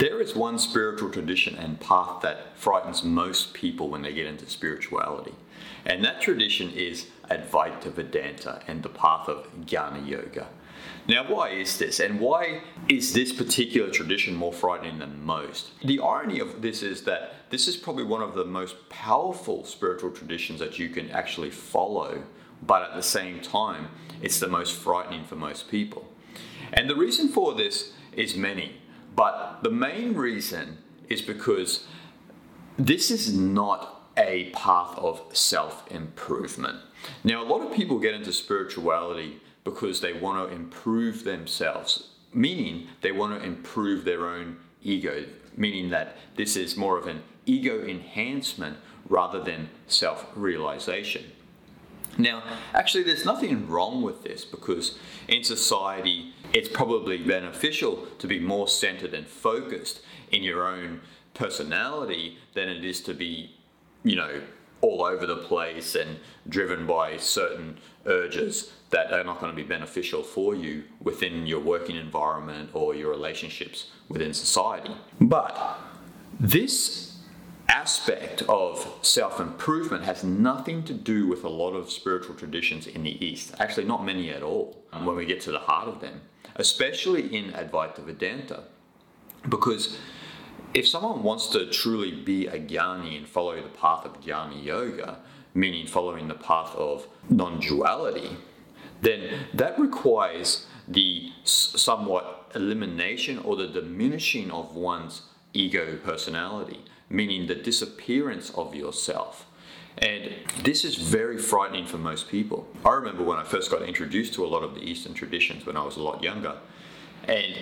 There is one spiritual tradition and path that frightens most people when they get into spirituality. And that tradition is Advaita Vedanta and the path of Jnana Yoga. Now, why is this? And why is this particular tradition more frightening than most? The irony of this is that this is probably one of the most powerful spiritual traditions that you can actually follow, but at the same time, it's the most frightening for most people. And the reason for this is many. But the main reason is because this is not a path of self improvement. Now, a lot of people get into spirituality because they want to improve themselves, meaning they want to improve their own ego, meaning that this is more of an ego enhancement rather than self realization. Now, actually, there's nothing wrong with this because in society, it's probably beneficial to be more centered and focused in your own personality than it is to be, you know, all over the place and driven by certain urges that are not going to be beneficial for you within your working environment or your relationships within society. But this aspect of self improvement has nothing to do with a lot of spiritual traditions in the East. Actually, not many at all when we get to the heart of them, especially in Advaita Vedanta. Because if someone wants to truly be a jnani and follow the path of jnana yoga, meaning following the path of non duality, then that requires the somewhat elimination or the diminishing of one's ego personality meaning the disappearance of yourself. And this is very frightening for most people. I remember when I first got introduced to a lot of the Eastern traditions when I was a lot younger. And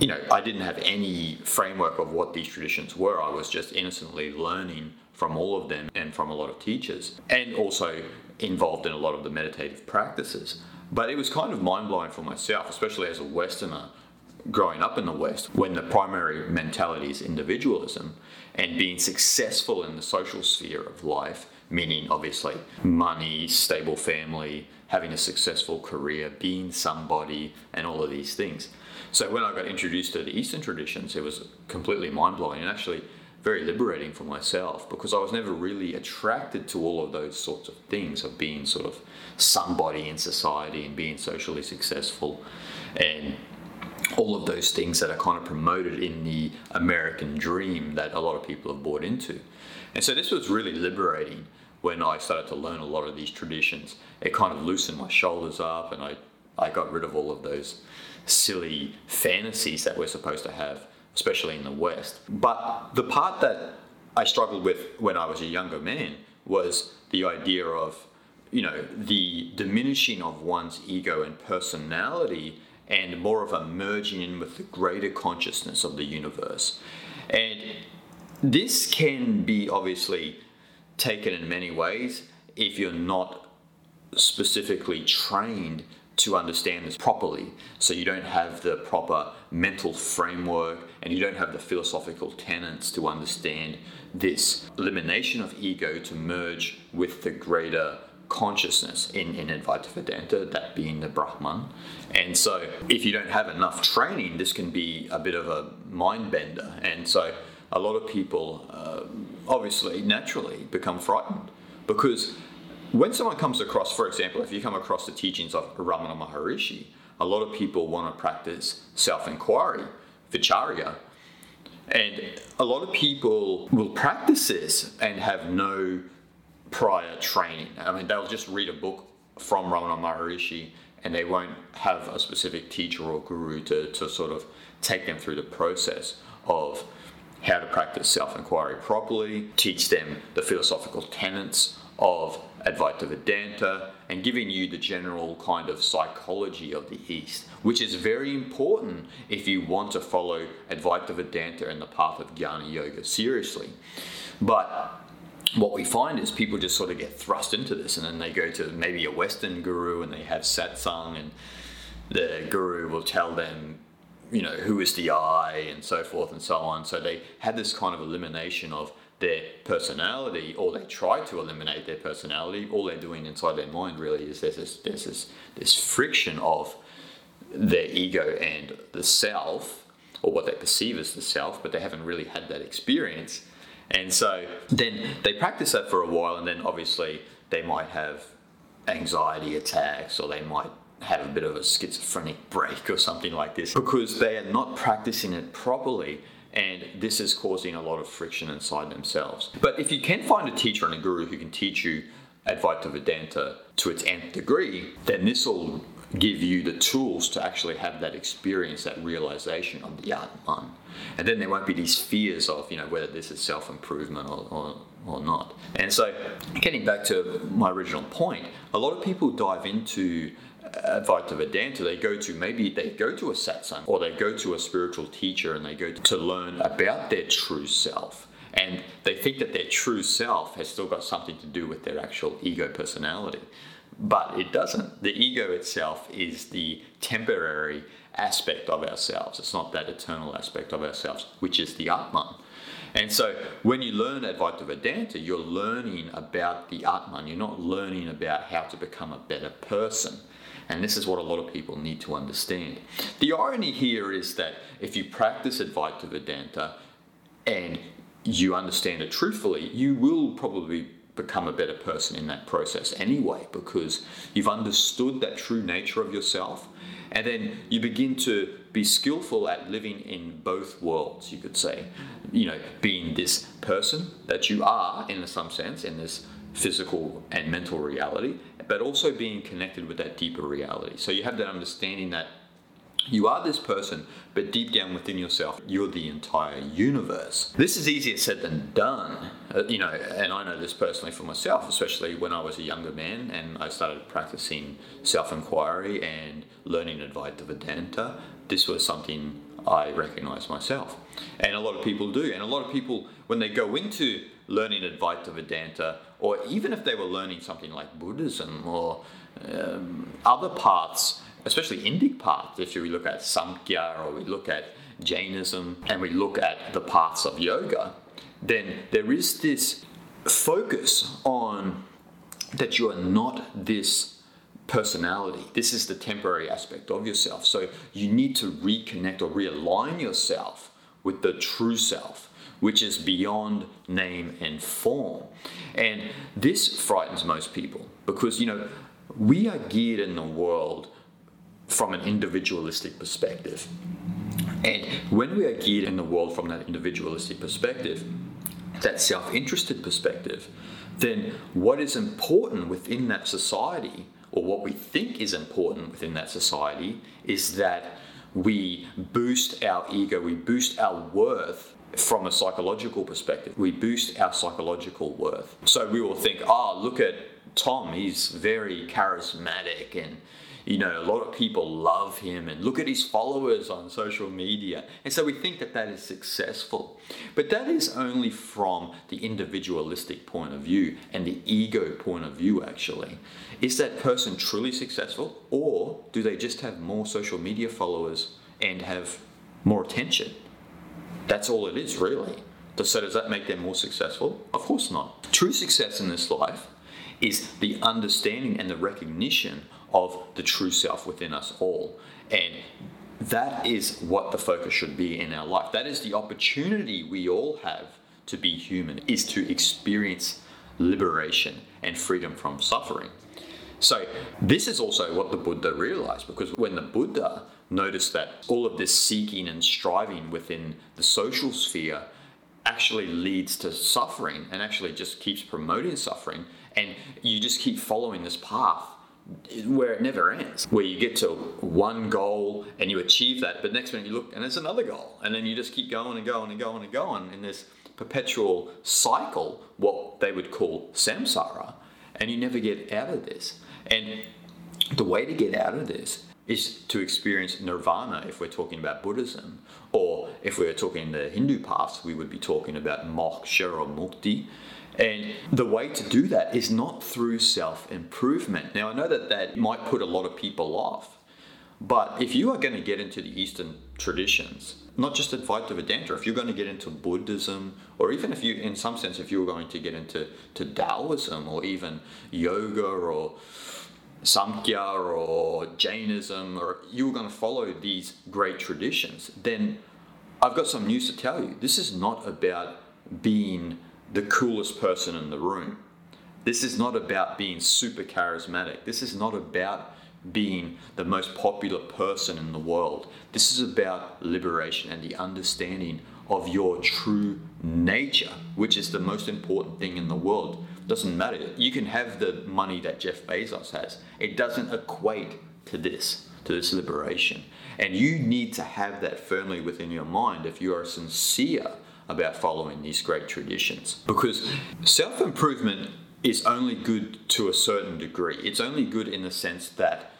you know, I didn't have any framework of what these traditions were. I was just innocently learning from all of them and from a lot of teachers, and also involved in a lot of the meditative practices. But it was kind of mind blowing for myself, especially as a Westerner growing up in the West, when the primary mentality is individualism and being successful in the social sphere of life, meaning obviously money, stable family, having a successful career, being somebody, and all of these things. So when I got introduced to the Eastern traditions, it was completely mind blowing and actually very liberating for myself because I was never really attracted to all of those sorts of things of being sort of somebody in society and being socially successful and all of those things that are kind of promoted in the American dream that a lot of people have bought into. And so this was really liberating when I started to learn a lot of these traditions. It kind of loosened my shoulders up and I, I got rid of all of those silly fantasies that we're supposed to have, especially in the West. But the part that I struggled with when I was a younger man was the idea of, you know, the diminishing of one's ego and personality and more of a merging in with the greater consciousness of the universe. And this can be obviously taken in many ways if you're not specifically trained to understand this properly. So you don't have the proper mental framework and you don't have the philosophical tenets to understand this elimination of ego to merge with the greater consciousness in, in Advaita Vedanta, that being the Brahman. And so, if you don't have enough training, this can be a bit of a mind bender. And so, a lot of people uh, obviously naturally become frightened because when someone comes across, for example, if you come across the teachings of Ramana Maharishi, a lot of people want to practice self inquiry, vicharya. And a lot of people will practice this and have no prior training. I mean, they'll just read a book from Ramana Maharishi and they won't have a specific teacher or guru to, to sort of take them through the process of how to practice self inquiry properly, teach them the philosophical tenets of Advaita Vedanta, and giving you the general kind of psychology of the East, which is very important if you want to follow Advaita Vedanta and the path of Jnana Yoga seriously. But what we find is people just sort of get thrust into this and then they go to maybe a Western guru and they have satsang and the guru will tell them, you know, who is the I and so forth and so on. So they had this kind of elimination of their personality or they try to eliminate their personality. All they're doing inside their mind really is there's this, there's this, this friction of their ego and the self or what they perceive as the self, but they haven't really had that experience. And so then they practice that for a while, and then obviously they might have anxiety attacks or they might have a bit of a schizophrenic break or something like this because they are not practicing it properly and this is causing a lot of friction inside themselves. But if you can find a teacher and a guru who can teach you Advaita Vedanta to its nth degree, then this will give you the tools to actually have that experience, that realization of the Atman. And then there won't be these fears of, you know, whether this is self improvement or, or, or not. And so, getting back to my original point, a lot of people dive into uh, Advaita Vedanta, they go to maybe they go to a satsang or they go to a spiritual teacher and they go to learn about their true self. And they think that their true self has still got something to do with their actual ego personality. But it doesn't. The ego itself is the temporary aspect of ourselves. It's not that eternal aspect of ourselves, which is the Atman. And so when you learn Advaita Vedanta, you're learning about the Atman. You're not learning about how to become a better person. And this is what a lot of people need to understand. The irony here is that if you practice Advaita Vedanta and you understand it truthfully, you will probably become a better person in that process anyway because you've understood that true nature of yourself and then you begin to be skillful at living in both worlds you could say. You know being this person that you are in some sense in this physical and mental reality but also being connected with that deeper reality. So you have that understanding that you are this person, but deep down within yourself, you're the entire universe. This is easier said than done, uh, you know, and I know this personally for myself, especially when I was a younger man and I started practicing self inquiry and learning Advaita Vedanta. This was something I recognized myself. And a lot of people do. And a lot of people, when they go into learning Advaita Vedanta, or even if they were learning something like Buddhism or um, other paths, especially Indic paths, if we look at Samkhya or we look at Jainism and we look at the paths of yoga, then there is this focus on that you are not this personality. This is the temporary aspect of yourself. So you need to reconnect or realign yourself with the true self, which is beyond name and form. And this frightens most people because, you know, we are geared in the world from an individualistic perspective. And when we are geared in the world from that individualistic perspective, that self interested perspective, then what is important within that society, or what we think is important within that society, is that we boost our ego, we boost our worth from a psychological perspective. We boost our psychological worth. So we will think, oh, look at Tom, he's very charismatic and you know, a lot of people love him and look at his followers on social media. And so we think that that is successful. But that is only from the individualistic point of view and the ego point of view, actually. Is that person truly successful or do they just have more social media followers and have more attention? That's all it is, really. So, does that make them more successful? Of course not. True success in this life is the understanding and the recognition of the true self within us all. And that is what the focus should be in our life. That is the opportunity we all have to be human, is to experience liberation and freedom from suffering. So, this is also what the Buddha realized because when the Buddha noticed that all of this seeking and striving within the social sphere actually leads to suffering and actually just keeps promoting suffering, and you just keep following this path where it never ends, where you get to one goal and you achieve that, but next minute you look and there's another goal, and then you just keep going and going and going and going in this perpetual cycle, what they would call samsara, and you never get out of this. And the way to get out of this is to experience nirvana if we're talking about Buddhism, or if we're talking the Hindu paths, we would be talking about moksha or mukti. And the way to do that is not through self improvement. Now, I know that that might put a lot of people off, but if you are going to get into the Eastern traditions, not just Advaita Vedanta, if you're going to get into Buddhism, or even if you, in some sense, if you're going to get into to Taoism or even yoga or Samkhya or Jainism, or you're going to follow these great traditions, then I've got some news to tell you. This is not about being the coolest person in the room. This is not about being super charismatic. This is not about being the most popular person in the world. This is about liberation and the understanding of your true nature, which is the most important thing in the world. Doesn't matter. You can have the money that Jeff Bezos has. It doesn't equate to this, to this liberation. And you need to have that firmly within your mind if you are sincere about following these great traditions. Because self improvement is only good to a certain degree. It's only good in the sense that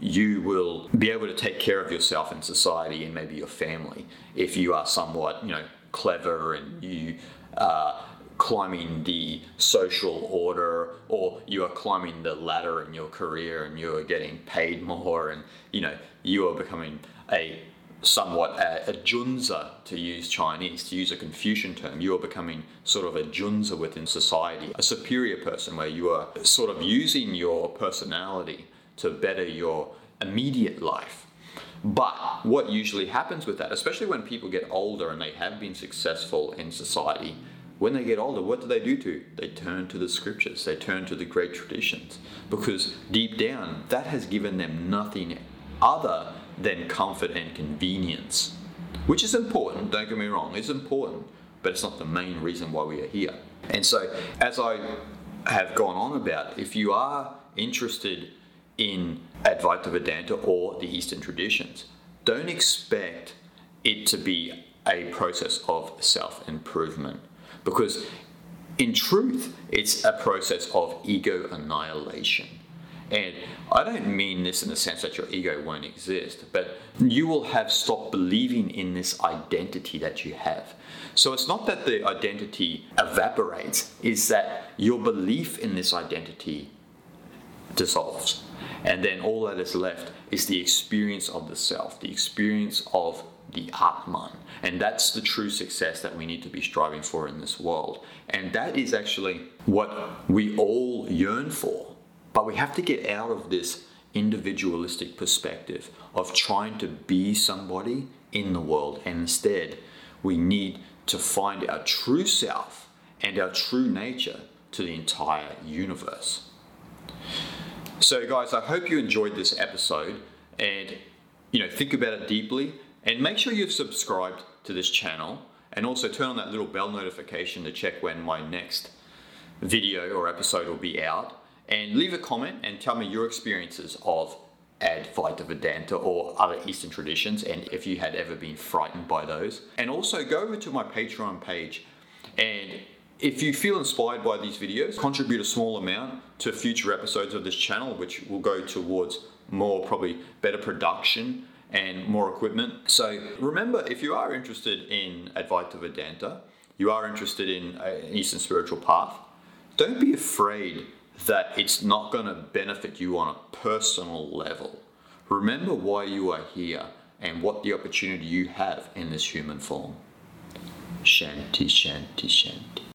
you will be able to take care of yourself in society and maybe your family if you are somewhat, you know, clever and you are climbing the social order or you are climbing the ladder in your career and you are getting paid more and you know you are becoming a somewhat a, a junzi to use Chinese, to use a Confucian term. You are becoming sort of a junzi within society, a superior person where you are sort of using your personality to better your immediate life. But what usually happens with that, especially when people get older and they have been successful in society, when they get older, what do they do to? They turn to the scriptures, they turn to the great traditions, because deep down, that has given them nothing other than comfort and convenience, which is important, don't get me wrong, it's important, but it's not the main reason why we are here. And so, as I have gone on about, if you are interested in Advaita Vedanta or the Eastern traditions, don't expect it to be a process of self improvement because, in truth, it's a process of ego annihilation. And I don't mean this in the sense that your ego won't exist, but you will have stopped believing in this identity that you have. So it's not that the identity evaporates, it's that your belief in this identity dissolves. And then all that is left is the experience of the self, the experience of the Atman. And that's the true success that we need to be striving for in this world. And that is actually what we all yearn for but we have to get out of this individualistic perspective of trying to be somebody in the world. And instead, we need to find our true self and our true nature to the entire universe. So, guys, I hope you enjoyed this episode and you know think about it deeply and make sure you've subscribed to this channel and also turn on that little bell notification to check when my next video or episode will be out and leave a comment and tell me your experiences of Advaita Vedanta or other Eastern traditions and if you had ever been frightened by those. And also go over to my Patreon page and if you feel inspired by these videos, contribute a small amount to future episodes of this channel, which will go towards more probably better production and more equipment. So remember, if you are interested in Advaita Vedanta, you are interested in an Eastern spiritual path, don't be afraid that it's not going to benefit you on a personal level. Remember why you are here and what the opportunity you have in this human form. Shanti, shanti, shanti.